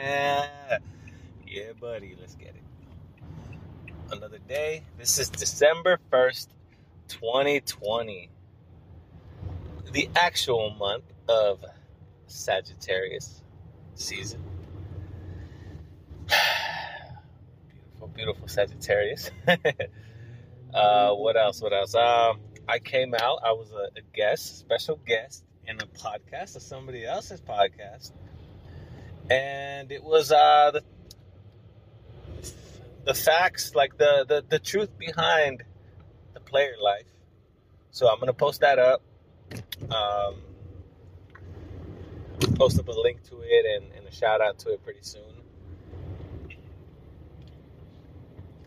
yeah, buddy, let's get it. Another day. This is December 1st, 2020. The actual month of Sagittarius season. beautiful, beautiful Sagittarius. uh, what else? What else? Um, I came out. I was a, a guest, special guest in a podcast of somebody else's podcast and it was uh, the the facts, like the, the the truth behind the player life. So I'm gonna post that up. Um, post up a link to it and, and a shout out to it pretty soon.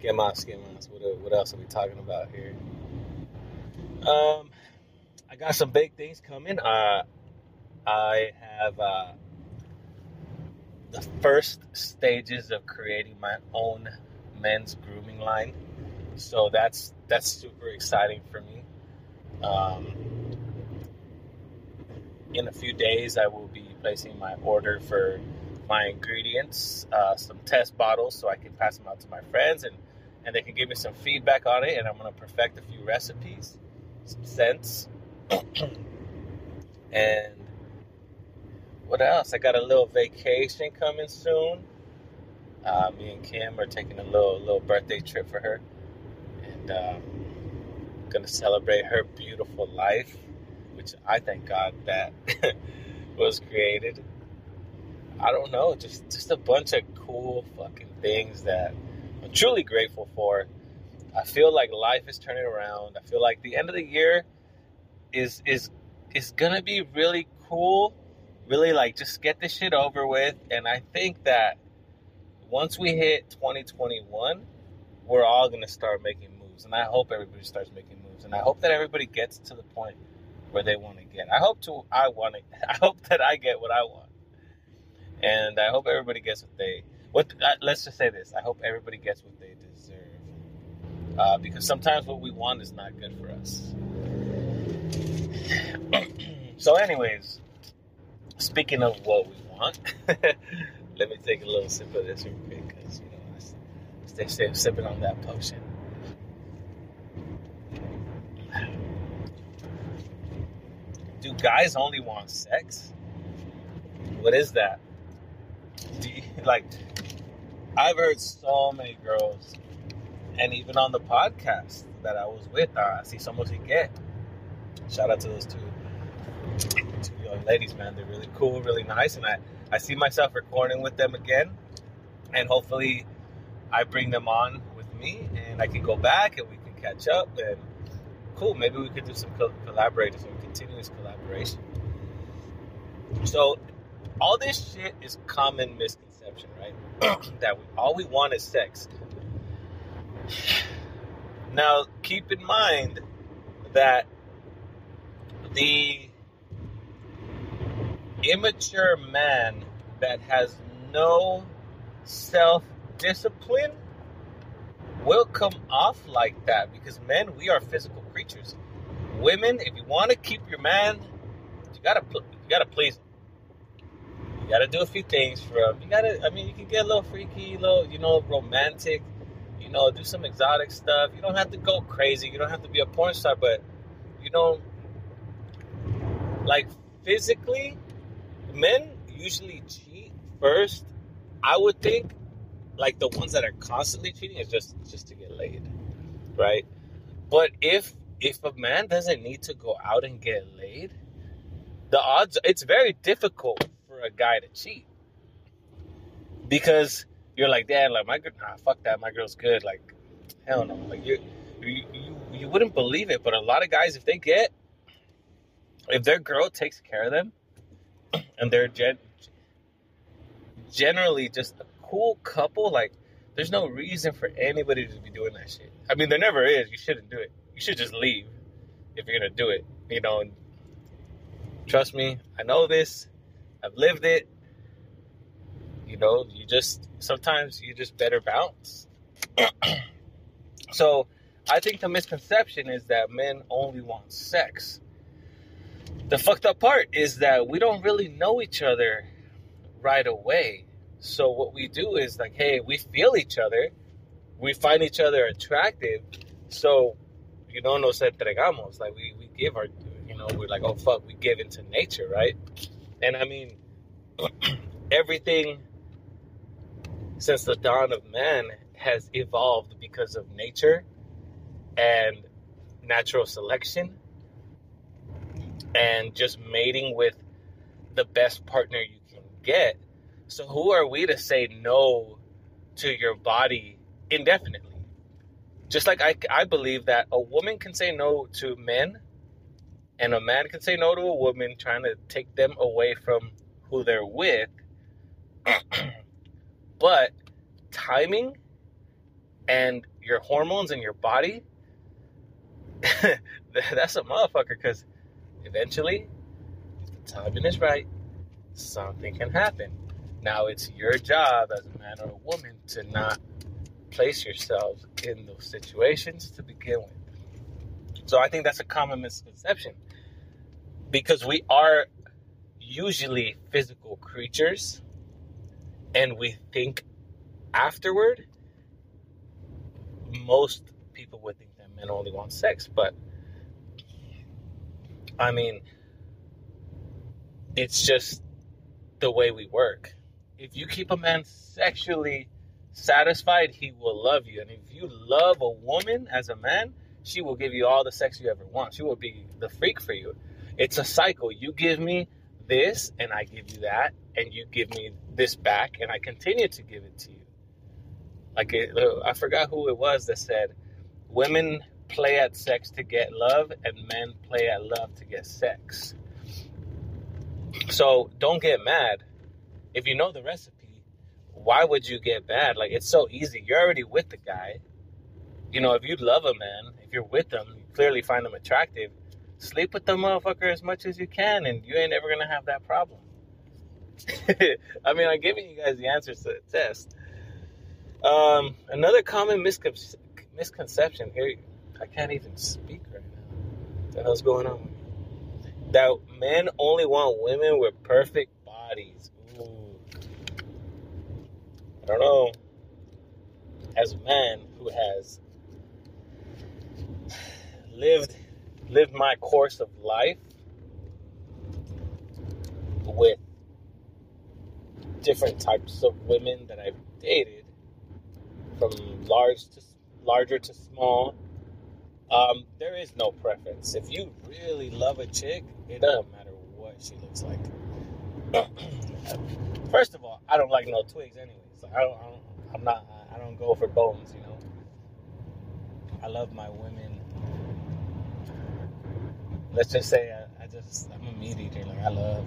Get my skin What, what else are we talking about here? Um, I got some big things coming. Uh, I have uh, the first stages of creating my own men's grooming line. So that's that's super exciting for me. Um, in a few days, I will be placing my order for my ingredients, uh, some test bottles, so I can pass them out to my friends and and they can give me some feedback on it. And I'm going to perfect a few recipes, some scents, and what else? I got a little vacation coming soon. Uh, me and Kim are taking a little little birthday trip for her, and um, gonna celebrate her beautiful life, which I thank God that was created. I don't know, just just a bunch of cool fucking things that I'm truly grateful for. I feel like life is turning around. I feel like the end of the year is is is gonna be really cool really like just get this shit over with. And I think that once we hit 2021, we're all gonna start making moves. And I hope everybody starts making moves. And I hope that everybody gets to the point where they want to get. I hope to. I want to. I hope that I get what I want. And I hope everybody gets what they. What uh, let's just say this. I hope everybody gets what they deserve. Uh, because sometimes what we want is not good for us. so, anyways, speaking of what we want, let me take a little sip of this real quick because you know I stay, stay sipping on that potion. Do guys only want sex? What is that? Do you, like I've heard so many girls, and even on the podcast that I was with, uh, I see so someone get. Shout out to those two two young ladies, man. They're really cool, really nice, and I I see myself recording with them again, and hopefully I bring them on with me, and I can go back and we can catch up and cool. Maybe we could do some co- collaboration, some continuous collaboration. So all this shit is common misconception, right? that we, all we want is sex. Now, keep in mind that the immature man that has no self discipline will come off like that because men, we are physical creatures. Women, if you want to keep your man, you gotta you gotta please him. You gotta do a few things for him. You gotta, I mean, you can get a little freaky, a little, you know, romantic. You know, do some exotic stuff. You don't have to go crazy. You don't have to be a porn star, but you know, like physically, men usually cheat first. I would think like the ones that are constantly cheating is just just to get laid, right? But if if a man doesn't need to go out and get laid, the odds it's very difficult for a guy to cheat because you're like, damn, like my girl, nah, fuck that, my girl's good, like hell no, like you you you, you wouldn't believe it, but a lot of guys if they get if their girl takes care of them and they're gen- generally just a cool couple. Like, there's no reason for anybody to be doing that shit. I mean, there never is. You shouldn't do it. You should just leave if you're gonna do it. You know, trust me, I know this. I've lived it. You know, you just sometimes you just better bounce. so, I think the misconception is that men only want sex the fucked up part is that we don't really know each other right away. So what we do is like, hey, we feel each other, we find each other attractive, so you know, nos entregamos. Like we, we give our, you know, we're like, oh fuck, we give into nature, right? And I mean, everything since the dawn of man has evolved because of nature and natural selection and just mating with the best partner you can get. So who are we to say no to your body indefinitely? Just like I, I believe that a woman can say no to men and a man can say no to a woman trying to take them away from who they're with. but timing and your hormones in your body, that's a motherfucker because eventually, if the timing is right, something can happen. Now it's your job as a man or a woman to not place yourselves in those situations to begin with. So I think that's a common misconception because we are usually physical creatures and we think afterward. Most people would think that men only want sex, but I mean, it's just the way we work. If you keep a man sexually satisfied, he will love you. And if you love a woman as a man, she will give you all the sex you ever want. She will be the freak for you. It's a cycle. You give me this, and I give you that, and you give me this back, and I continue to give it to you. Like, it, uh, I forgot who it was that said, Women play at sex to get love, and men play at love to get sex. So don't get mad. If you know the recipe, why would you get mad? Like it's so easy. You're already with the guy. You know, if you love a man, if you're with them, you clearly find them attractive. Sleep with the motherfucker as much as you can, and you ain't ever gonna have that problem. I mean, I'm giving you guys the answers to the test. Um, another common misconception here I can't even speak right now. What the hell's going on? That men only want women with perfect bodies. Ooh. I don't know. As a man who has lived lived my course of life with different types of women that I've dated, from large to larger to small, um, there is no preference. If you really love a chick, it doesn't matter what she looks like. First of all, I don't like no twigs, anyways. I don't, I don't, I'm not, I don't go for bones, you know. I love my women. Let's just say I, I just, I'm a meat eater. Like I love,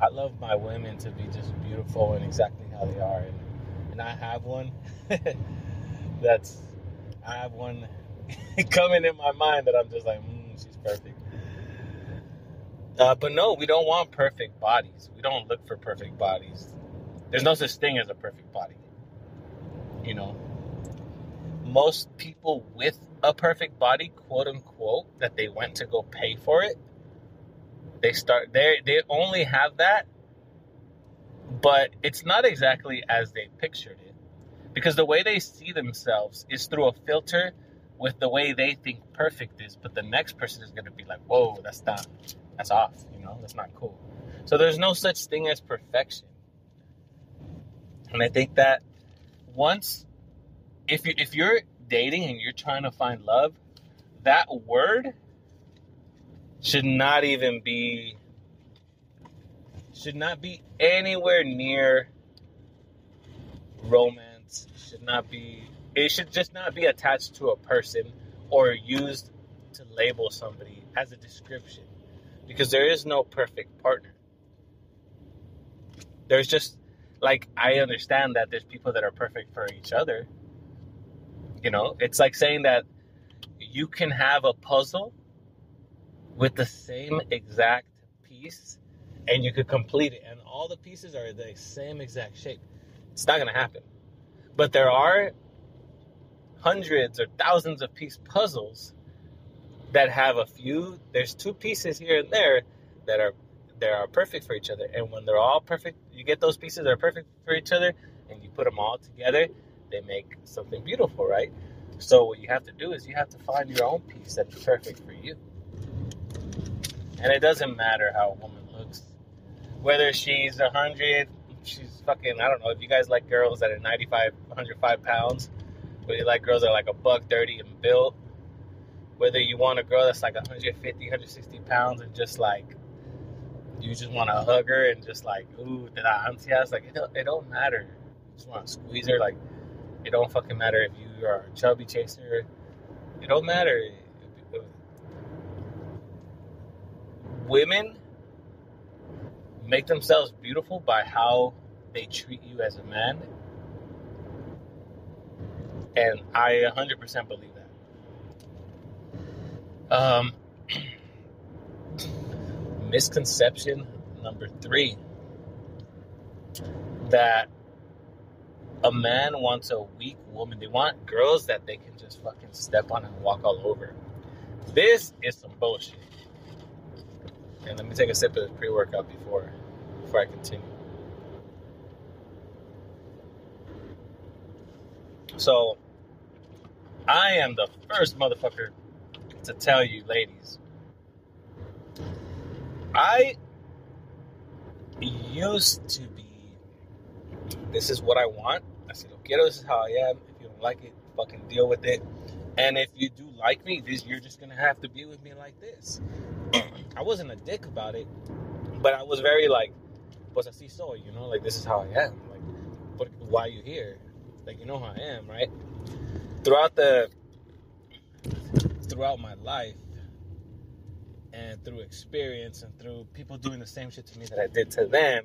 I love my women to be just beautiful and exactly how they are, and, and I have one. that's, I have one coming in my mind that I'm just like, mm, she's perfect. Uh, but no, we don't want perfect bodies. We don't look for perfect bodies. There's no such thing as a perfect body. You know, most people with a perfect body, quote unquote, that they went to go pay for it, they start they they only have that, but it's not exactly as they pictured it, because the way they see themselves is through a filter with the way they think perfect is, but the next person is going to be like, whoa, that's not, that's off, you know, that's not cool. So there's no such thing as perfection. And I think that once, if you if you're dating and you're trying to find love, that word should not even be should not be anywhere near romance. Should not be it should just not be attached to a person or used to label somebody as a description because there is no perfect partner. There's just like I understand that there's people that are perfect for each other. You know, it's like saying that you can have a puzzle with the same exact piece and you could complete it and all the pieces are the same exact shape. It's not going to happen. But there are hundreds or thousands of piece puzzles that have a few there's two pieces here and there that are they are perfect for each other. And when they're all perfect, you get those pieces that are perfect for each other, and you put them all together, they make something beautiful, right? So what you have to do is you have to find your own piece that's perfect for you. And it doesn't matter how a woman looks, whether she's a hundred, she's fucking I don't know. If you guys like girls that are 95, 105 pounds, you like girls that are like a buck thirty and built, whether you want a girl that's like 150, 160 pounds and just like you just want to hug her and just like ooh, did I ansias? Like it don't, it don't matter. You just want to squeeze her. Like it don't fucking matter if you are a chubby chaser. It don't matter. Women make themselves beautiful by how they treat you as a man. And I 100% believe that. Um, misconception number three that a man wants a weak woman. They want girls that they can just fucking step on and walk all over. This is some bullshit. And let me take a sip of this pre workout before before I continue. So, I am the first motherfucker to tell you, ladies. I used to be, this is what I want. I said, okay, this is how I am. If you don't like it, fucking deal with it. And if you do like me, this you're just gonna have to be with me like this. I wasn't a dick about it, but I was very like, pues así soy, you know, like this is how I am. Like, but why are you here? Like, you know how I am, right? Throughout the, throughout my life, and through experience, and through people doing the same shit to me that I did to them,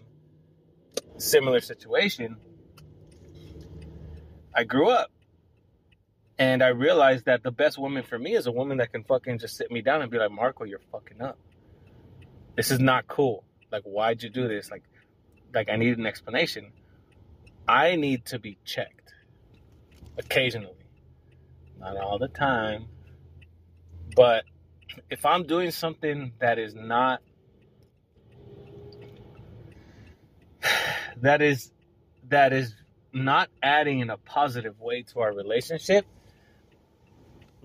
similar situation, I grew up. And I realized that the best woman for me is a woman that can fucking just sit me down and be like, Marco, you're fucking up. This is not cool. Like, why'd you do this? Like, like I need an explanation. I need to be checked occasionally, not all the time. But if I'm doing something that is not that is that is not adding in a positive way to our relationship,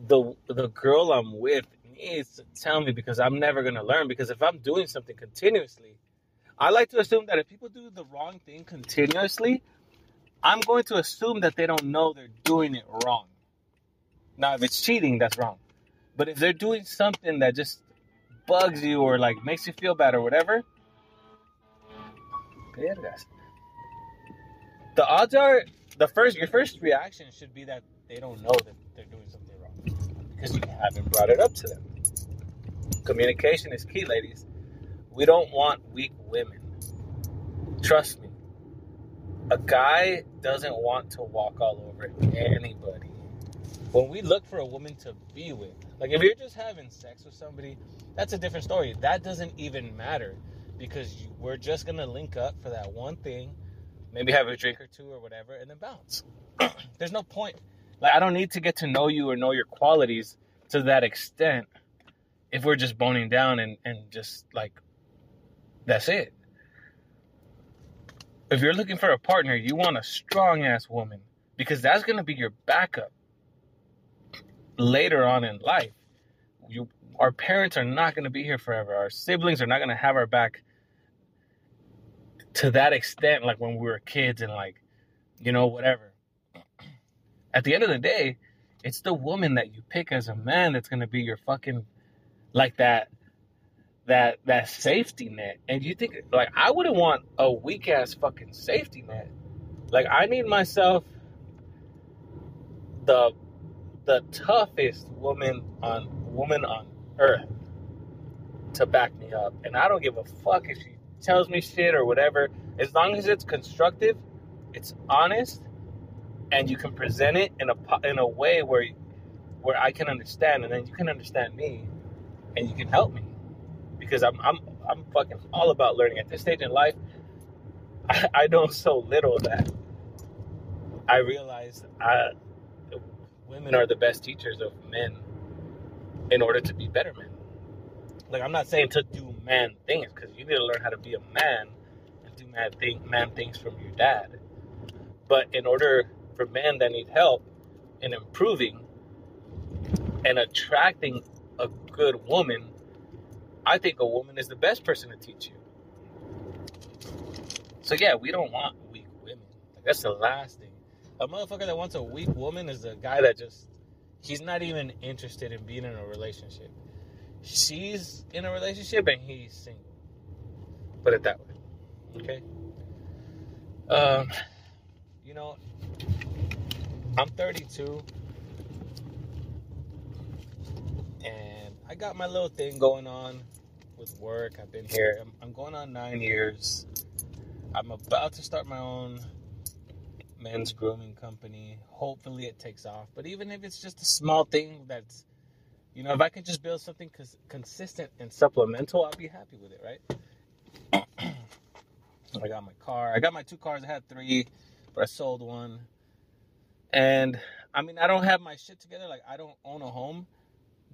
the the girl I'm with needs to tell me because I'm never gonna learn. Because if I'm doing something continuously, I like to assume that if people do the wrong thing continuously, I'm going to assume that they don't know they're doing it wrong. Now, if it's cheating, that's wrong. But if they're doing something that just bugs you or like makes you feel bad or whatever, the odds are the first your first reaction should be that they don't know that they're doing something wrong because you haven't brought it up to them. Communication is key, ladies. We don't want weak women. Trust me. A guy doesn't want to walk all over anybody. When we look for a woman to be with, like if you're just having sex with somebody, that's a different story. That doesn't even matter because you, we're just gonna link up for that one thing, maybe have a drink or two or whatever, and then bounce. There's no point. Like I don't need to get to know you or know your qualities to that extent if we're just boning down and, and just like that's it. If you're looking for a partner, you want a strong ass woman because that's to be your backup later on in life. You, our parents are not going to be here forever. Our siblings are not going to have our back to that extent, like when we were kids and like, you know, whatever. At the end of the day, it's the woman that you pick as a man that's going to be your fucking like that that that safety net. And you think like I wouldn't want a weak ass fucking safety net. Like I need myself the the toughest woman on woman on earth to back me up. And I don't give a fuck if she tells me shit or whatever. As long as it's constructive, it's honest, and you can present it in a in a way where where I can understand, and then you can understand me, and you can help me because I'm I'm I'm fucking all about learning. At this stage in life, I, I know so little that I realize I, women are the best teachers of men in order to be better men. Like I'm not saying to do man things because you need to learn how to be a man and do man thing man things from your dad. But in order for men that need help in improving and attracting a good woman, I think a woman is the best person to teach you. So yeah, we don't want weak women. Like that's the last thing. A motherfucker that wants a weak woman is a guy that just he's not even interested in being in a relationship. She's in a relationship and he's single. Put it that way. Okay. Um, you know, I'm 32 and I got my little thing going on with work. I've been here. I'm, I'm going on nine years. I'm about to start my own men's grooming company. Hopefully, it takes off. But even if it's just a small thing that's, you know, if I can just build something cons- consistent and supplemental, I'll be happy with it, right? I got my car. I got my two cars. I had three, but I sold one. And I mean, I don't have my shit together. Like, I don't own a home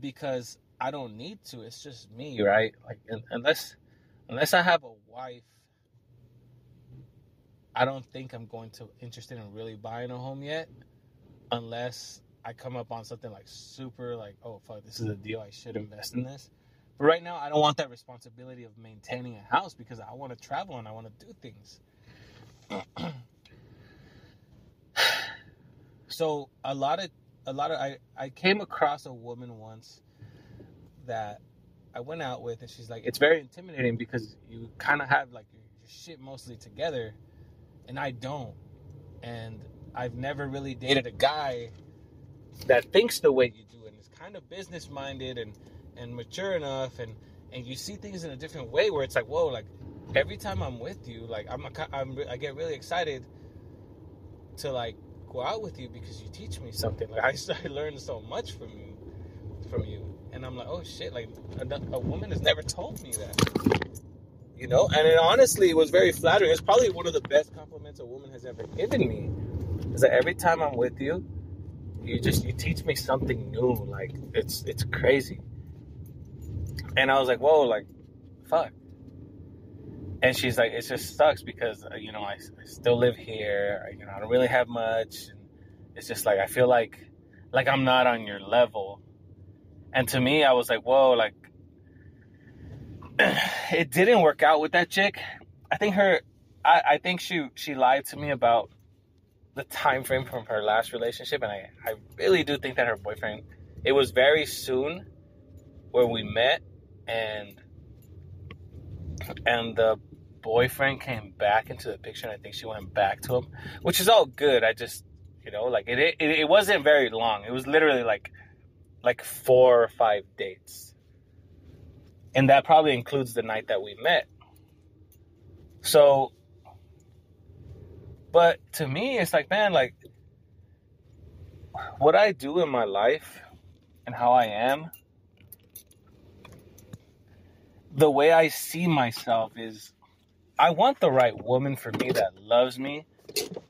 because I don't need to. It's just me, right? Like, unless unless I have a wife I don't think I'm going to interested in really buying a home yet, unless I come up on something like super like, oh fuck, this is a deal. I should invest in this. But right now, I don't want that responsibility of maintaining a house because I want to travel and I want to do things. so a lot of a lot of I I came across a woman once that I went out with and she's like it's very intimidating because you kind of have like your, your shit mostly together and I don't. And I've never really dated a guy that thinks the way you do and is kind of business minded and and mature enough and and you see things in a different way where it's like whoa like every time I'm with you like I'm, a, I'm I get really excited to like go out with you because you teach me something. Like I, I learned so much from you from you. And I'm like oh shit like a, a woman has never told me that you know? And it honestly was very flattering. It's probably one of the best compliments a woman has ever given me. Is that every time i'm with you you just you teach me something new. Like it's it's crazy. And i was like whoa like fuck. And she's like it just sucks because uh, you know I, I still live here. You know i don't really have much. And it's just like i feel like like i'm not on your level. And to me i was like whoa like it didn't work out with that chick. I think her, I, I think she she lied to me about the time frame from her last relationship, and I I really do think that her boyfriend. It was very soon where we met, and and the boyfriend came back into the picture, and I think she went back to him, which is all good. I just you know like it it, it wasn't very long. It was literally like like four or five dates and that probably includes the night that we met. So, but to me, it's like, man, like what I do in my life and how I am, the way I see myself is I want the right woman for me that loves me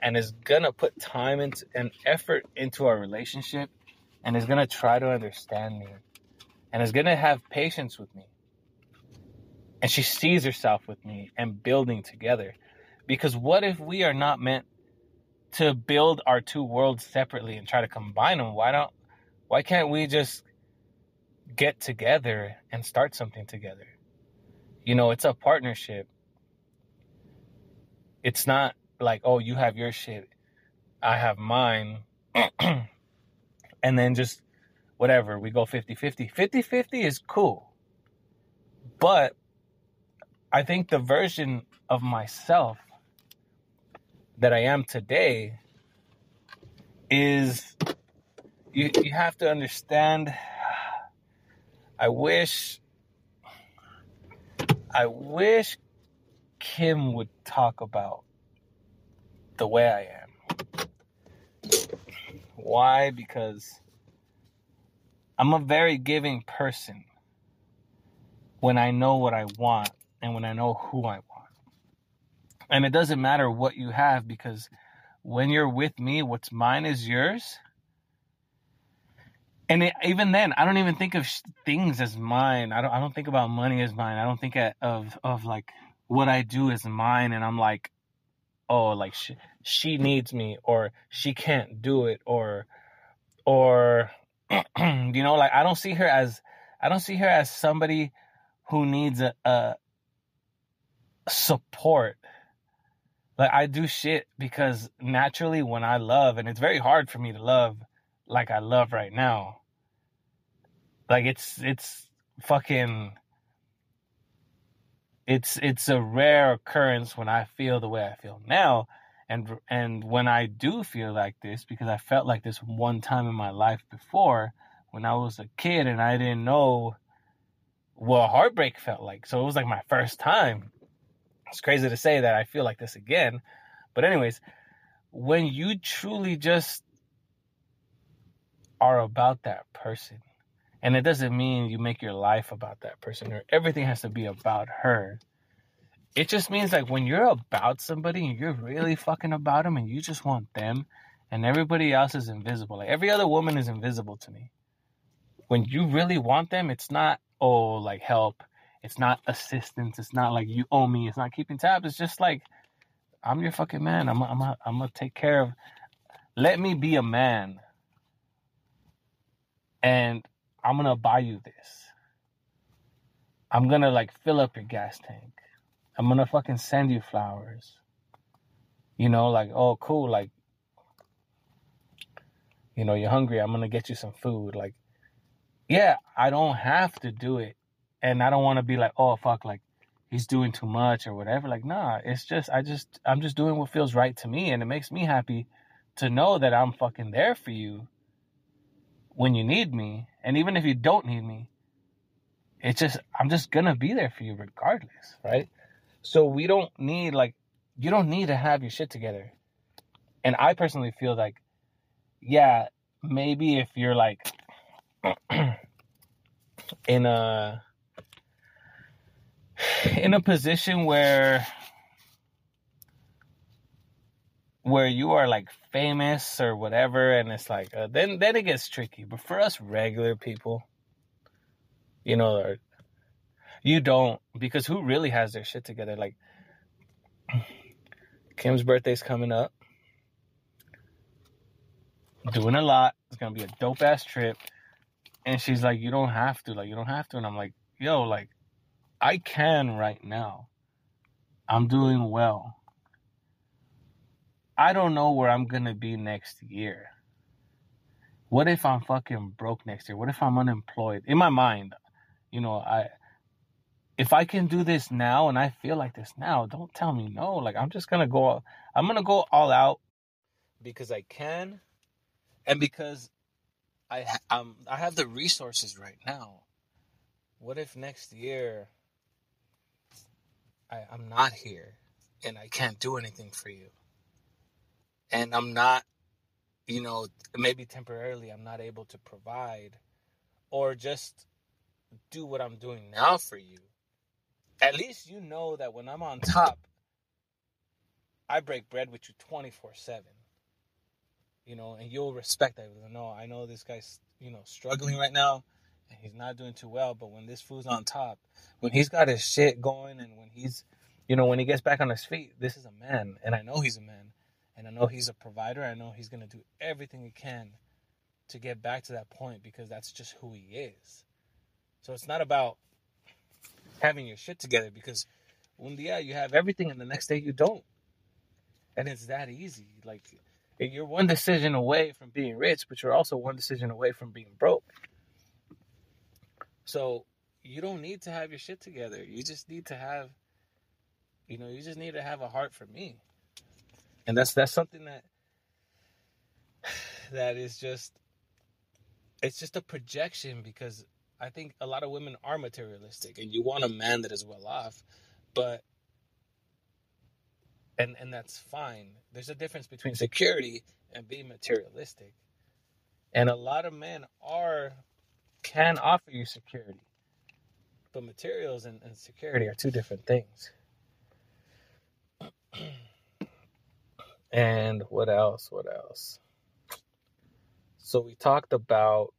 and is gonna put time into, and effort into our relationship and is gonna try to understand me and is gonna have patience with me and she sees herself with me and building together. Because what if we are not meant to build our two worlds separately and try to combine them? Why don't why can't we just get together and start something together? You know, it's a partnership. It's not like, oh, you have your shit, I have mine. and then just whatever, we go 50 50. 50 50 is cool. But I think the version of myself that I am today is you, you have to understand I wish I wish Kim would talk about the way I am. Why? Because I'm a very giving person when I know what I want and when I know who I want. And it doesn't matter what you have because when you're with me, what's mine is yours. and it, even then, I don't even think of sh- things as mine. I don't. I don't think about money as mine. I don't think of of like what I do as mine. And I'm like, oh, like she, she needs me, or she can't do it, or or you know, like I don't see her as I don't see her as somebody who needs a support. Like I do shit because naturally when I love, and it's very hard for me to love like I love right now. Like it's it's fucking it's it's a rare occurrence when I feel the way I feel now and and when I do feel like this because I felt like this one time in my life before when I was a kid and I didn't know what heartbreak felt like. So it was like my first time. It's crazy to say that I feel like this again. But anyways, when you truly just are about that person. And it doesn't mean you make your life about that person or everything has to be about her. It just means like when you're about somebody and you're really fucking about them and you just want them and everybody else is invisible. Like every other woman is invisible to me. When you really want them, it's not, oh, like help. It's not assistance. It's not like you owe me. It's not keeping tabs. It's just like, I'm your fucking man. I'm, I'm, I'm gonna take care of. Let me be a man and I'm gonna buy you this. I'm gonna like fill up your gas tank. I'm gonna fucking send you flowers. You know, like, oh, cool. Like, you know, you're hungry. I'm gonna get you some food. Like, yeah, I don't have to do it, and I don't want to be like, oh, fuck, like he's doing too much or whatever. Like, nah, it's just I just I'm just doing what feels right to me, and it makes me happy to know that I'm fucking there for you when you need me. And even if you don't need me, it's just, I'm just gonna be there for you regardless, right? So we don't need, like, you don't need to have your shit together. And I personally feel like, yeah, maybe if you're like in a, in a position where where you are like famous or whatever and it's like uh, then then it gets tricky. But for us regular people you know you don't because who really has their shit together? Like kim's birthday's coming up. Doing a lot. It's gonna be a dope ass trip. And she's like you don't have to. Like you don't have to. And i'm like yo like i can right now i'm doing well I don't know where I'm gonna be next year. What if I'm fucking broke next year? What if I'm unemployed? In my mind, you know, I if I can do this now and I feel like this now, don't tell me no. Like I'm just gonna go I'm gonna go all out because I can and because I um I have the resources right now. What if next year I, I'm not here and I can't do anything for you? and I'm not, you know, maybe temporarily I'm not able to provide or just do what I'm doing now for you, at least you know that when I'm on top, I break bread with you 24 7. You know, and you'll respect that. No, I know this guy's, you know, struggling right now and he's not doing too well, but when this food's on top, when he's got his shit going and when he's, you know, when he gets back on his feet, this is a man. And I know he's a man. And I know he's a provider. I know he's to do everything he can to get back to that point because that's just who he is. So it's not about having your shit together because one day you have everything and the next day you don't. And it's that easy. Like you're one decision away from being rich, but you're also one decision away from being broke. So you don't need to have your shit together. You just need to have, you know, you just need to have a heart for me and that's that's something that that is just it's just a projection because I think a lot of women are materialistic and you want a man that is well off, but and and that's fine. There's a difference between security and being materialistic. And a lot of men are can offer you security. But materials and, and security are two different things. and what else? What else? So we talked about.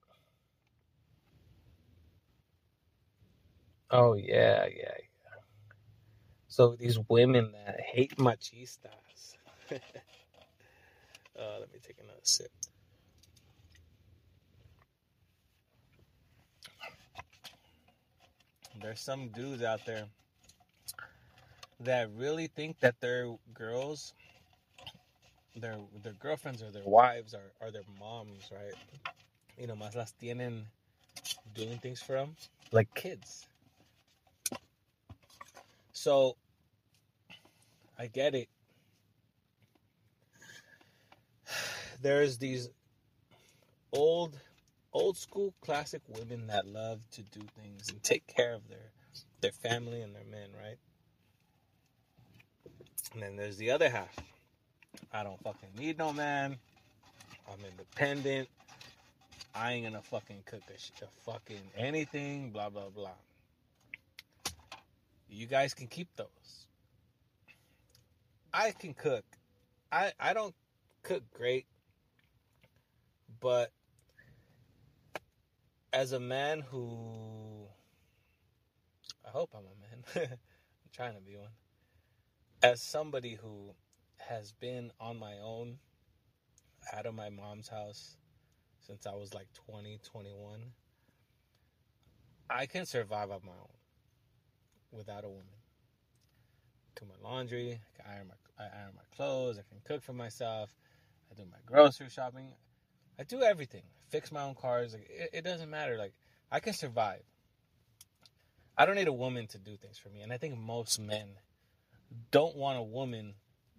Oh, yeah, yeah, yeah. So these women that hate machistas. uh, let me take another sip. There's some dudes out there that really think that their girls, their their girlfriends or their wives are, are their moms, right? You know, más las tienen doing things for them like kids. So I get it. There's these old old school classic women that love to do things and take care of their their family and their men, right? And then there's the other half. I don't fucking need no man. I'm independent. I ain't gonna fucking cook a, sh- a fucking anything, blah blah blah. You guys can keep those. I can cook. I I don't cook great, but as a man who I hope I'm a man. I'm trying to be one. As somebody who has been on my own out of my mom's house since I was like 20, 21, I can survive on my own without a woman. Do my laundry, I can iron my, I iron my clothes, I can cook for myself, I do my grocery shopping, I do everything. Fix my own cars. Like it, it doesn't matter. Like I can survive. I don't need a woman to do things for me. And I think most men don't want a woman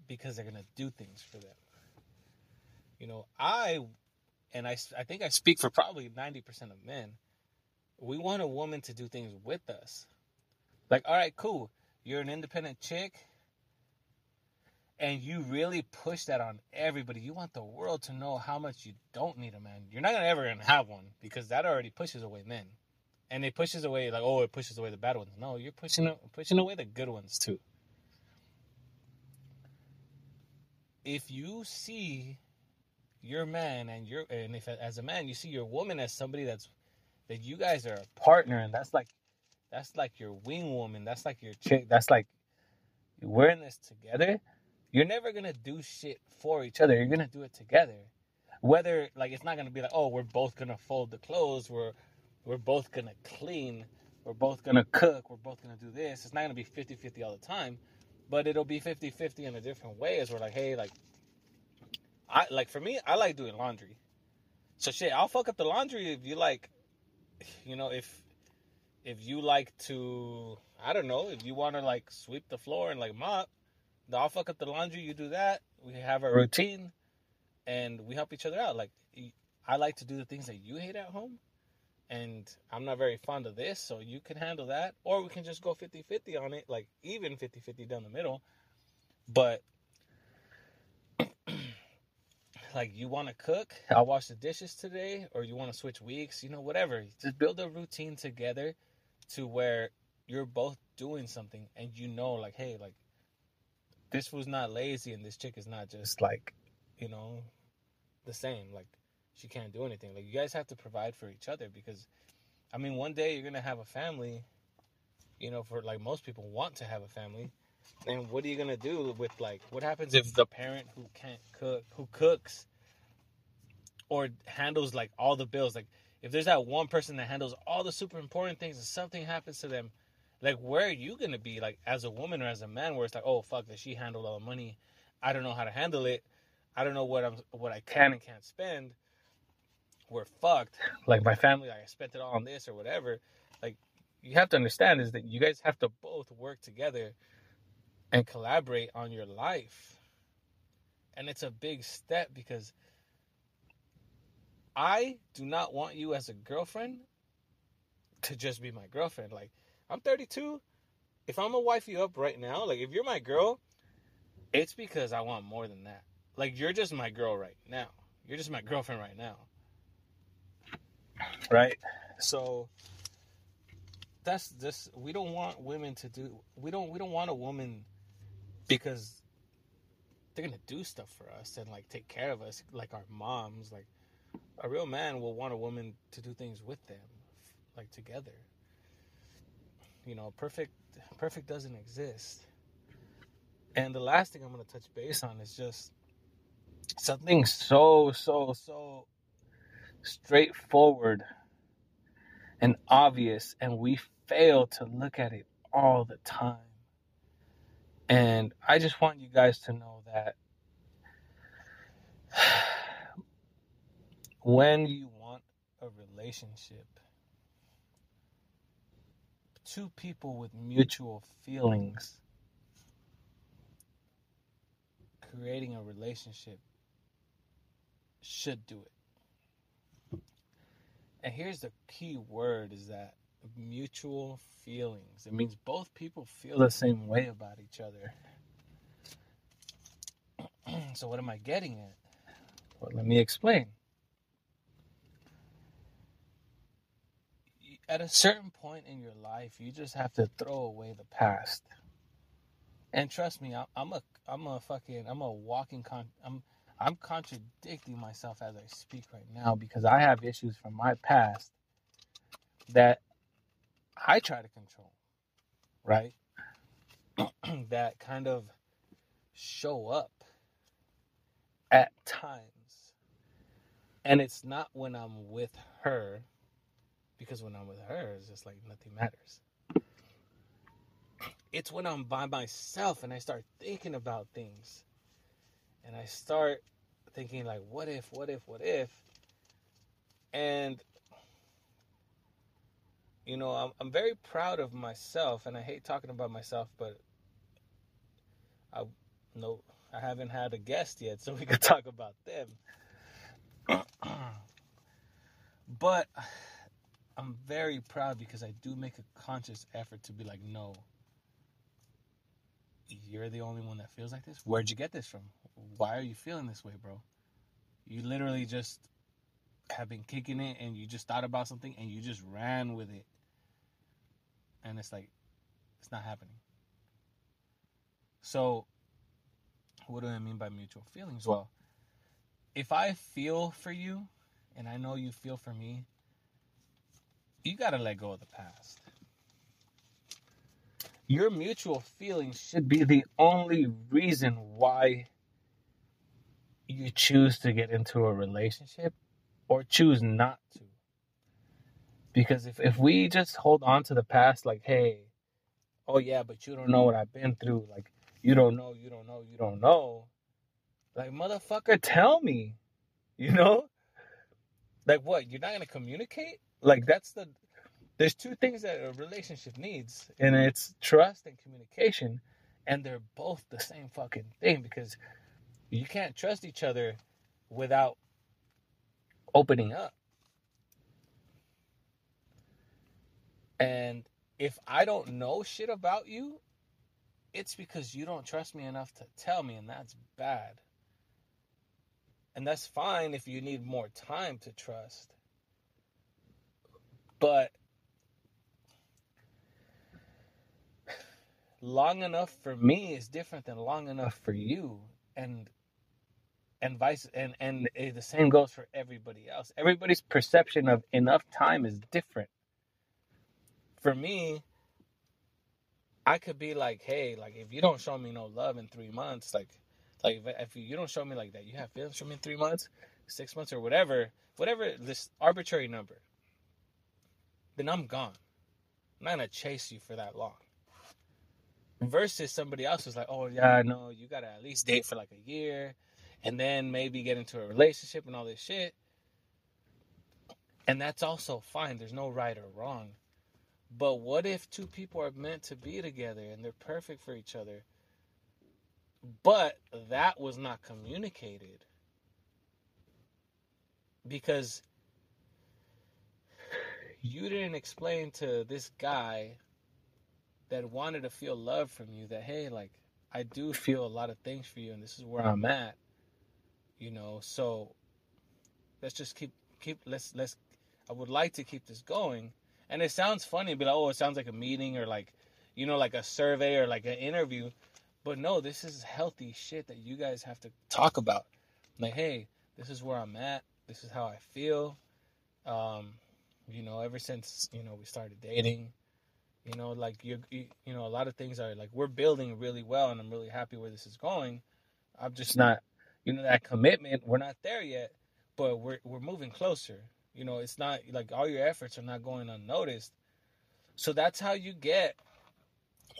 because they're gonna do things for them. You know, I and I, I think I speak for probably 90% of men. We want a woman to do things with us. Like, all right, cool. You're an independent chick and you really push that on everybody. You want the world to know how much you don't need a man. You're not gonna ever gonna have one because that already pushes away men, and it pushes away like oh it pushes away the bad ones. No, you're pushing pushing away the good ones too. If you see your man and your and if as a man you see your woman as somebody that's that you guys are a partner and that's like that's like your wing woman. That's like your chick. That's like we're in this together you're never gonna do shit for each other. You're gonna do it together. Whether like it's not gonna be like, oh, we're both gonna fold the clothes, we're we're both gonna clean, we're both gonna cook, we're both gonna do this. It's not gonna be 50-50 all the time, but it'll be 50-50 in a different way as we're like, hey, like I like for me, I like doing laundry. So shit, I'll fuck up the laundry if you like you know, if if you like to I don't know, if you wanna like sweep the floor and like mop, I'll fuck up the laundry, you do that. We have a routine, and we help each other out. Like I like to do the things that you hate at home, and I'm not very fond of this, so you can handle that, or we can just go 50-50 on it, like even 50-50 down the middle. But like you want to cook, I'll wash the dishes today, or you want to switch weeks, you know, whatever. Just build a routine together to where you're both doing something and you know like hey like this was not lazy and this chick is not just like, you know, the same. Like she can't do anything. Like you guys have to provide for each other because I mean one day you're gonna have a family, you know, for like most people want to have a family. And what are you gonna do with like what happens if the parent who can't cook who cooks or handles like all the bills, like if there's that one person that handles all the super important things and something happens to them, like where are you gonna be like as a woman or as a man where it's like oh fuck that she handled all the money. I don't know how to handle it. I don't know what i'm what i can and can't spend. We're fucked. Like my family like, i spent it all on this or whatever. Like you have to understand is that you guys have to both work together and collaborate on your life. And it's a big step because i do not want you as a girlfriend to just be my girlfriend. Like I'm 32. If I'm gonna wife you up right now, like if you're my girl, it's because I want more than that. Like you're just my girl right now. You're just my girlfriend right now. Right? So that's this we don't want women to do we don't we don't want a woman because they're gonna do stuff for us and like take care of us like our moms like a real man will want a woman to do things with them like together You know, perfect perfect doesn't exist. And the last thing I'm going to touch base on is just something so so so straightforward and obvious and we fail to look at it all the time. And I just want you guys to know that when you want a relationship, two people with mutual feelings creating a relationship should do it. And here's the key word is that mutual feelings. It means both people feel the same way about each other. so what am I getting at? Well, let me explain. At a certain point in your life, you just have to throw away the past. And trust me, I'm a I'm a fucking I'm a walking con I'm I'm contradicting myself as I speak right now because I have issues from my past that I try to control, right? that kind of show up at times. And it's not when I'm with her, because when I'm with her, it's just like nothing matters. It's when I'm by myself and I start thinking about things. And I start thinking, like, what if, what if, what if? And you know, I'm, I'm very proud of myself, and I hate talking about myself, but I no, I haven't had a guest yet, so we could talk about them. but I'm very proud because I do make a conscious effort to be like, no, you're the only one that feels like this. Where'd you get this from? Why are you feeling this way, bro? You literally just have been kicking it and you just thought about something and you just ran with it and it's like it's not happening. So, what do I mean by mutual feelings? Well, if I feel for you and I know you feel for me, you got to let go of the past. Your mutual feelings should be the only reason why you choose to get into a relationship or choose not to. Because if, if we just hold on to the past, like, hey, oh yeah, but you don't know what I've been through, like, you don't know, you don't know, you don't know. Like, motherfucker, tell me, you know? Like, what? You're not gonna communicate? Like, that's the. There's two things that a relationship needs, and it's trust and communication, and they're both the same fucking thing because you can't trust each other without opening up. And if I don't know shit about you, it's because you don't trust me enough to tell me, and that's bad. And that's fine if you need more time to trust. But long enough for me is different than long enough for you. And and vice and and the same goes for everybody else. Everybody's perception of enough time is different for me, I could be like, hey, like if you don't show me no love in three months, like, like if, if you don't show me like that, you have feelings for me in three months, six months, or whatever, whatever this arbitrary number, then I'm gone. I'm not gonna chase you for that long. Versus somebody else is like, oh yeah, no, you gotta at least date for like a year, and then maybe get into a relationship and all this shit. And that's also fine. There's no right or wrong. But what if two people are meant to be together and they're perfect for each other? But that was not communicated. Because you didn't explain to this guy that wanted to feel love from you that, hey, like, I do feel a lot of things for you and this is where I'm at. You know, so let's just keep keep let's let's I would like to keep this going and it sounds funny, but oh, it sounds like a meeting or like, you know, like a survey or like an interview. But no, this is healthy shit that you guys have to talk about. Like, hey, this is where I'm at. This is how I feel. Um, you know, ever since you know we started dating, You know, like you, you, know, a lot of things are like we're building really well, and I'm really happy where this is going. I'm just not, you know, that commitment. We're not there yet, but we're we're moving closer. You know, it's not like all your efforts are not going unnoticed. So that's how you get.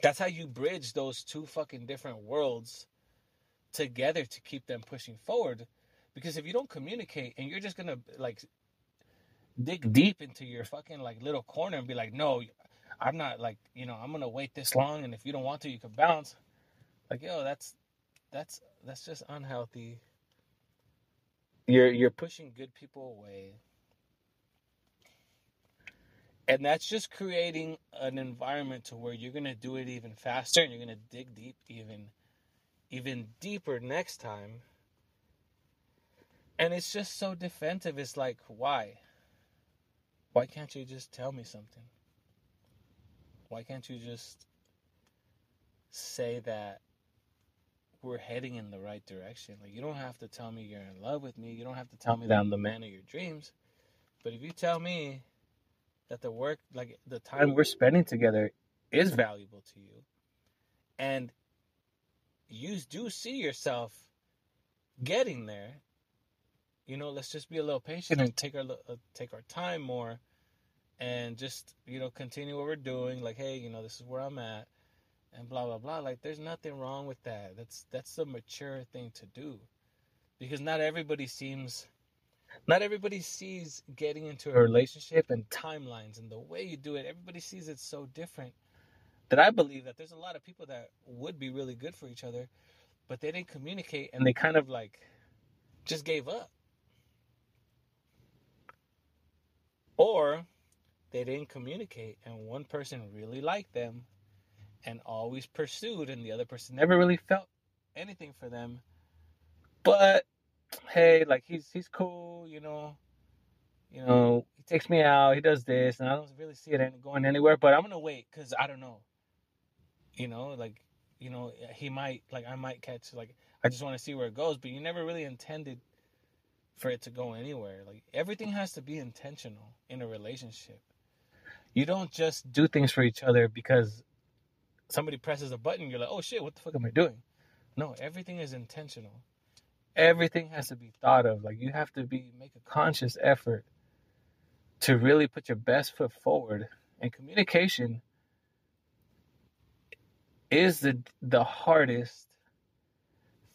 That's how you bridge those two fucking different worlds together to keep them pushing forward. Because if you don't communicate and you're just gonna like dig deep into your fucking like little corner and be like, no, I'm not like, you know, I'm gonna wait this long and if you don't want to you can bounce. Like, yo, that's that's that's just unhealthy. You're you're pushing good people away. And that's just creating an environment to where you're gonna do it even faster and you're gonna dig deep even even deeper next time. And it's just so defensive. It's like, why? Why can't you just tell me something? Why can't you just say that we're heading in the right direction? Like, you don't have to tell me you're in love with me. You don't have to tell me that I'm the man of your dreams. But if you tell me that the work, like the time we're spending together, is valuable to you, and you do see yourself getting there, you know, let's just be a little patient and take our uh, take our time more and just you know continue what we're doing like hey you know this is where i'm at and blah blah blah. Like there's nothing wrong with that. That's that's the mature thing to do. Because not everybody seems not everybody sees getting into a relationship and timelines and the way you do it. Everybody sees it so different that i believe that there's a lot of people that would be really good for each other but they didn't communicate and they kind of like just gave up. Or they didn't communicate and one person really liked them and always pursued and the other person never really felt anything for them. But hey like he's he's cool you know. You know he takes me out he does this and i don't really see it going anywhere but i'm gonna wait because i don't know. You know like you know he might like i might catch like i just want to see where it goes but you never really intended for it to go anywhere. Like everything has to be intentional in a relationship you don't just do things for each other because somebody presses a button, you're like, oh shit, what the fuck am I doing? No, everything is intentional. Everything has to be thought of. Like you have to be make a conscious effort to really put your best foot forward. And communication is the the hardest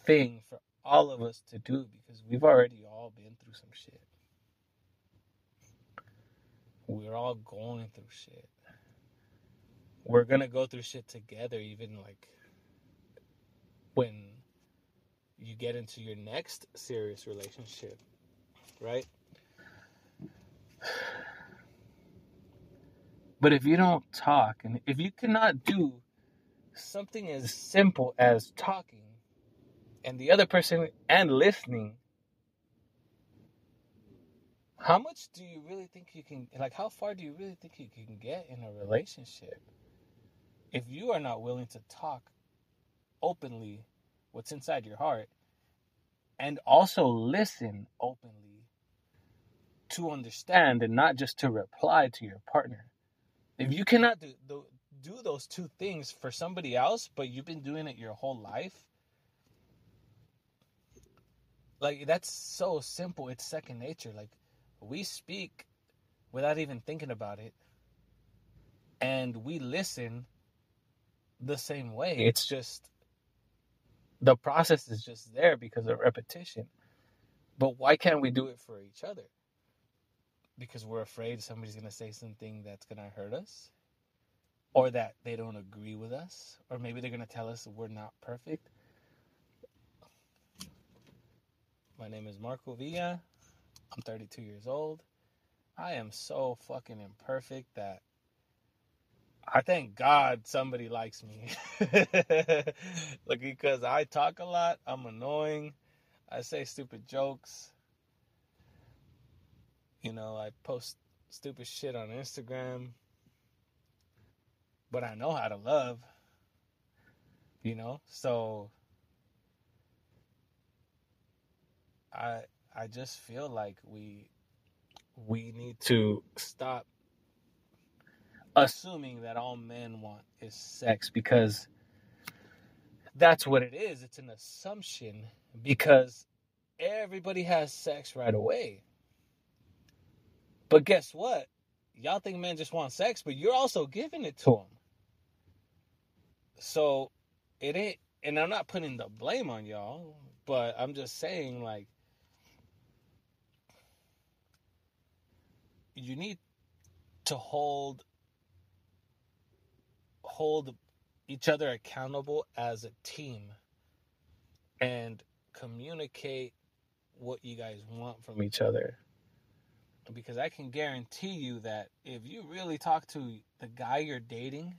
thing for all of us to do because we've already all been through some shit. We're all going through shit. We're gonna go through shit together, even like when you get into your next serious relationship, right? But if you don't talk, and if you cannot do something as simple as talking, and the other person and listening how much do you really think you can like how far do you really think you can get in a relationship if you are not willing to talk openly what's inside your heart and also listen openly to understand and not just to reply to your partner? If you cannot do, do, do those two things for somebody else but you've been doing it your whole life like that's so simple. It's second nature. Like we speak without even thinking about it. And we listen the same way. It's just the process is just there because of repetition. But why can't we do it for each other? Because we're afraid somebody's going to say something that's going to hurt us? Or that they don't agree with us? Or maybe they're going to tell us we're not perfect? My name is marco villa I'm 32 years old. I am so fucking imperfect that I thank God somebody likes me. Look, because I talk a lot, I'm annoying, I say stupid jokes. You know, I post stupid shit on Instagram. But I know how to love. You know? So I I just feel like we we need to stop assuming that all men want is sex because that's what it is. It's an assumption because everybody has sex right away. But guess what? Y'all think men just want sex, but you're also giving it to them. So it ain't, and I'm not putting the blame on y'all, but I'm just saying, like, you need to hold hold each other accountable as a team and communicate what you guys want from each other. Because I can guarantee you that if you really talk to the guy you're dating,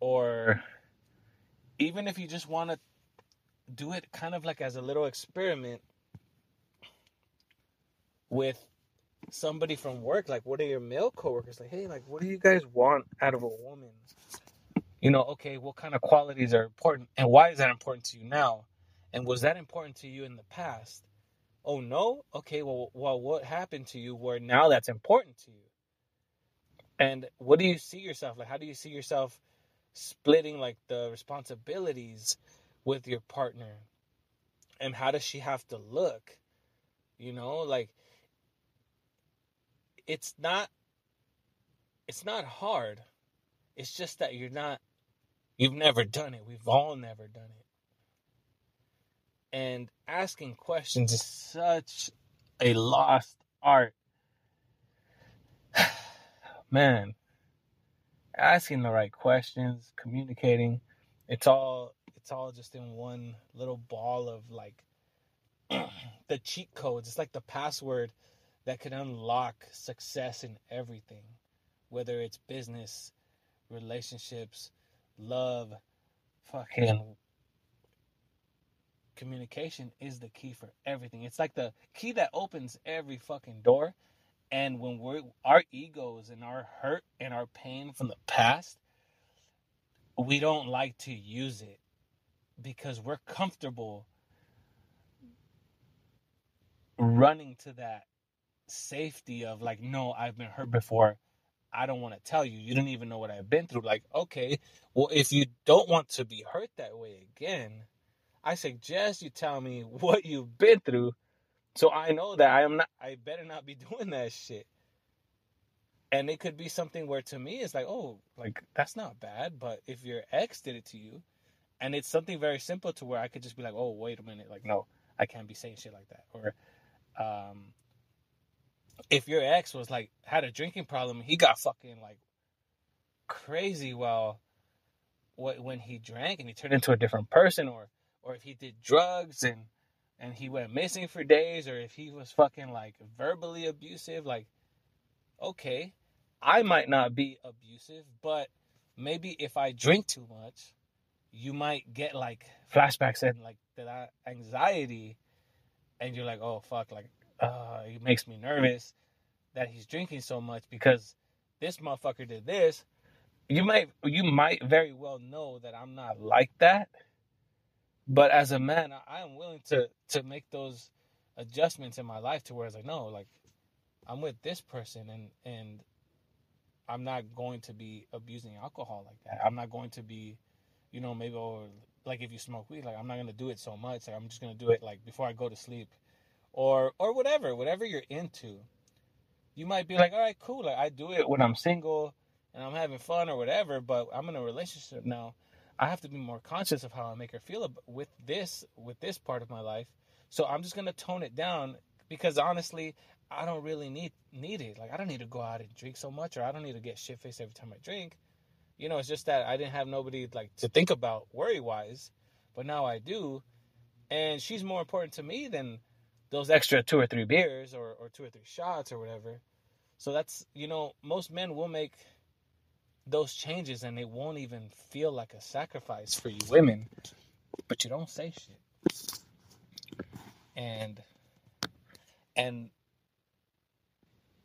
or even if you just want to do it kind of like as a little experiment with somebody from work, like what are your male coworkers? Like, hey, like what do you guys want out of a woman? You know, okay, what kind of qualities are important and why is that important to you now? And was that important to you in the past? Oh no? Okay, well well what happened to you where now that's important to you? And what do you see yourself like how do you see yourself splitting like the responsibilities with your partner? And how does she have to look? You know, like it's not it's not hard. It's just that you're not you've never done it. We've all never done it. And asking questions is such a lost art. Man, asking the right questions, communicating, it's all it's all just in one little ball of like the cheat codes. It's like the password that could unlock success in everything, whether it's business, relationships, love, fucking communication is the key for everything. It's like the key that opens every fucking door. And when we're our egos and our hurt and our pain from the past, we don't like to use it because we're comfortable running to that safety of like, no, I've been hurt before. I don't want to tell you. You don't even know what I've been through. Like, okay, well, if you don't want to be hurt that way again, I suggest you tell me what you've been through so I know that I am not I better not be doing that shit. And it could be something where to me it's like, oh, like that's not bad, but if your ex did it to you and it's something very simple to where I could just be like, oh, wait a minute, like no, I can't be saying shit like that. Or um if your ex was like had a drinking problem, he got fucking like crazy well what when he drank and he turned into a different person or or if he did drugs and and he went missing for days or if he was fucking like verbally abusive like okay i might not be abusive but maybe if i drink too much you might get like flashbacks and like that anxiety and you're like oh fuck like uh, it makes me nervous that he's drinking so much because this motherfucker did this. You might you might very well know that I'm not like that. But as a man, I am willing to to make those adjustments in my life to where it's like, no, like I'm with this person and and I'm not going to be abusing alcohol like that. I'm not going to be, you know, maybe or like if you smoke weed, like I'm not gonna do it so much. Like I'm just gonna do it like before I go to sleep or or whatever, whatever you're into. You might be like, all right, cool. Like I do it when I'm single and I'm having fun or whatever, but I'm in a relationship now. I have to be more conscious of how I make her feel with this with this part of my life. So I'm just gonna tone it down because honestly, I don't really need need it. Like I don't need to go out and drink so much, or I don't need to get shit faced every time I drink. You know, it's just that I didn't have nobody like to think about worry wise, but now I do, and she's more important to me than those extra two or three beers or, or two or three shots or whatever. So that's, you know, most men will make those changes and it won't even feel like a sacrifice for you women, but you don't say shit. And, and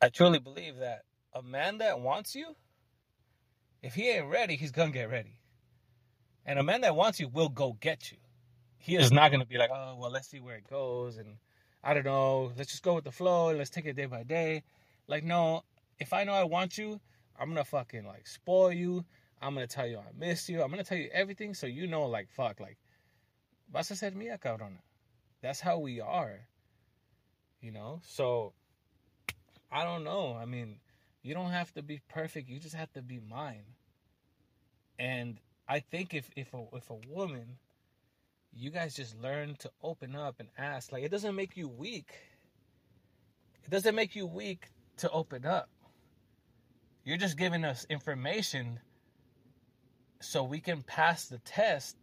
I truly believe that a man that wants you, if he ain't ready, he's gonna get ready. And a man that wants you will go get you. He is not gonna be like, oh, well, let's see where it goes and I don't know, let's just go with the flow and let's take it day by day. Like, no, if I know I want you, I'm gonna fucking like spoil you. I'm gonna tell you I miss you. I'm gonna tell you everything so you know, like, fuck, like, vas a ser mía, cabrona. That's how we are. You know? So, I don't know. I mean, you don't have to be perfect. You just have to be mine. And I think if if a if a woman, you guys just learn to open up and ask, like, it doesn't make you weak. It doesn't make you weak to open up. You're just giving us information so we can pass the test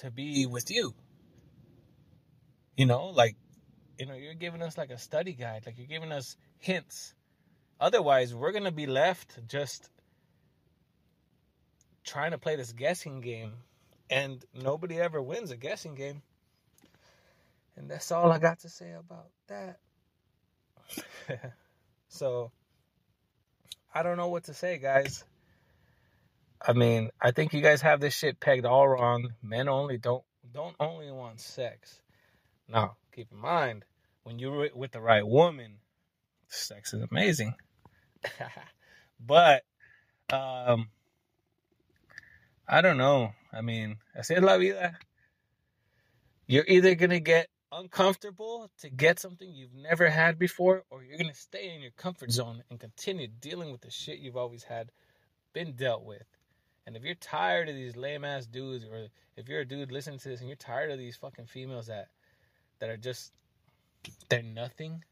to be with you. You know, like, you know, you're giving us like a study guide, like you're giving us hints. Otherwise, we're going to be left just trying to play this guessing game, and nobody ever wins a guessing game. And that's all I got to say about that. so, I don't know what to say, guys. I mean, I think you guys have this shit pegged all wrong. Men only don't don't only want sex. Now, keep in mind, when you're with the right woman, sex is amazing. but um I don't know. I mean, así es la vida. You're either going to get uncomfortable to get something you've never had before, or you're going to stay in your comfort zone and continue dealing with the shit you've always had been dealt with. And if you're tired of these lame ass dudes, or if you're a dude listening to this and you're tired of these fucking females that that are just they're nothing,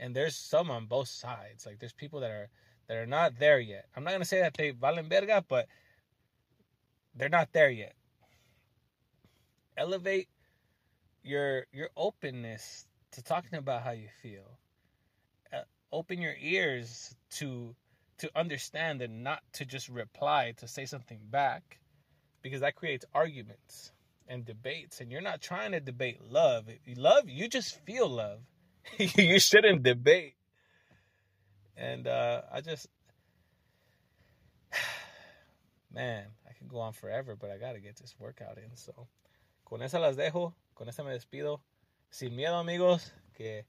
and there's some on both sides. Like there's people that are that are not there yet. I'm not gonna say that they valen verga, but they're not there yet. Elevate your your openness to talking about how you feel. Uh, open your ears to to understand and not to just reply to say something back because that creates arguments and debates and you're not trying to debate love love you just feel love you shouldn't debate and uh, i just man go on forever but i gotta get this workout in so. Con esa las dejo con esa me despido. Sin miedo amigos que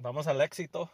vamos al éxito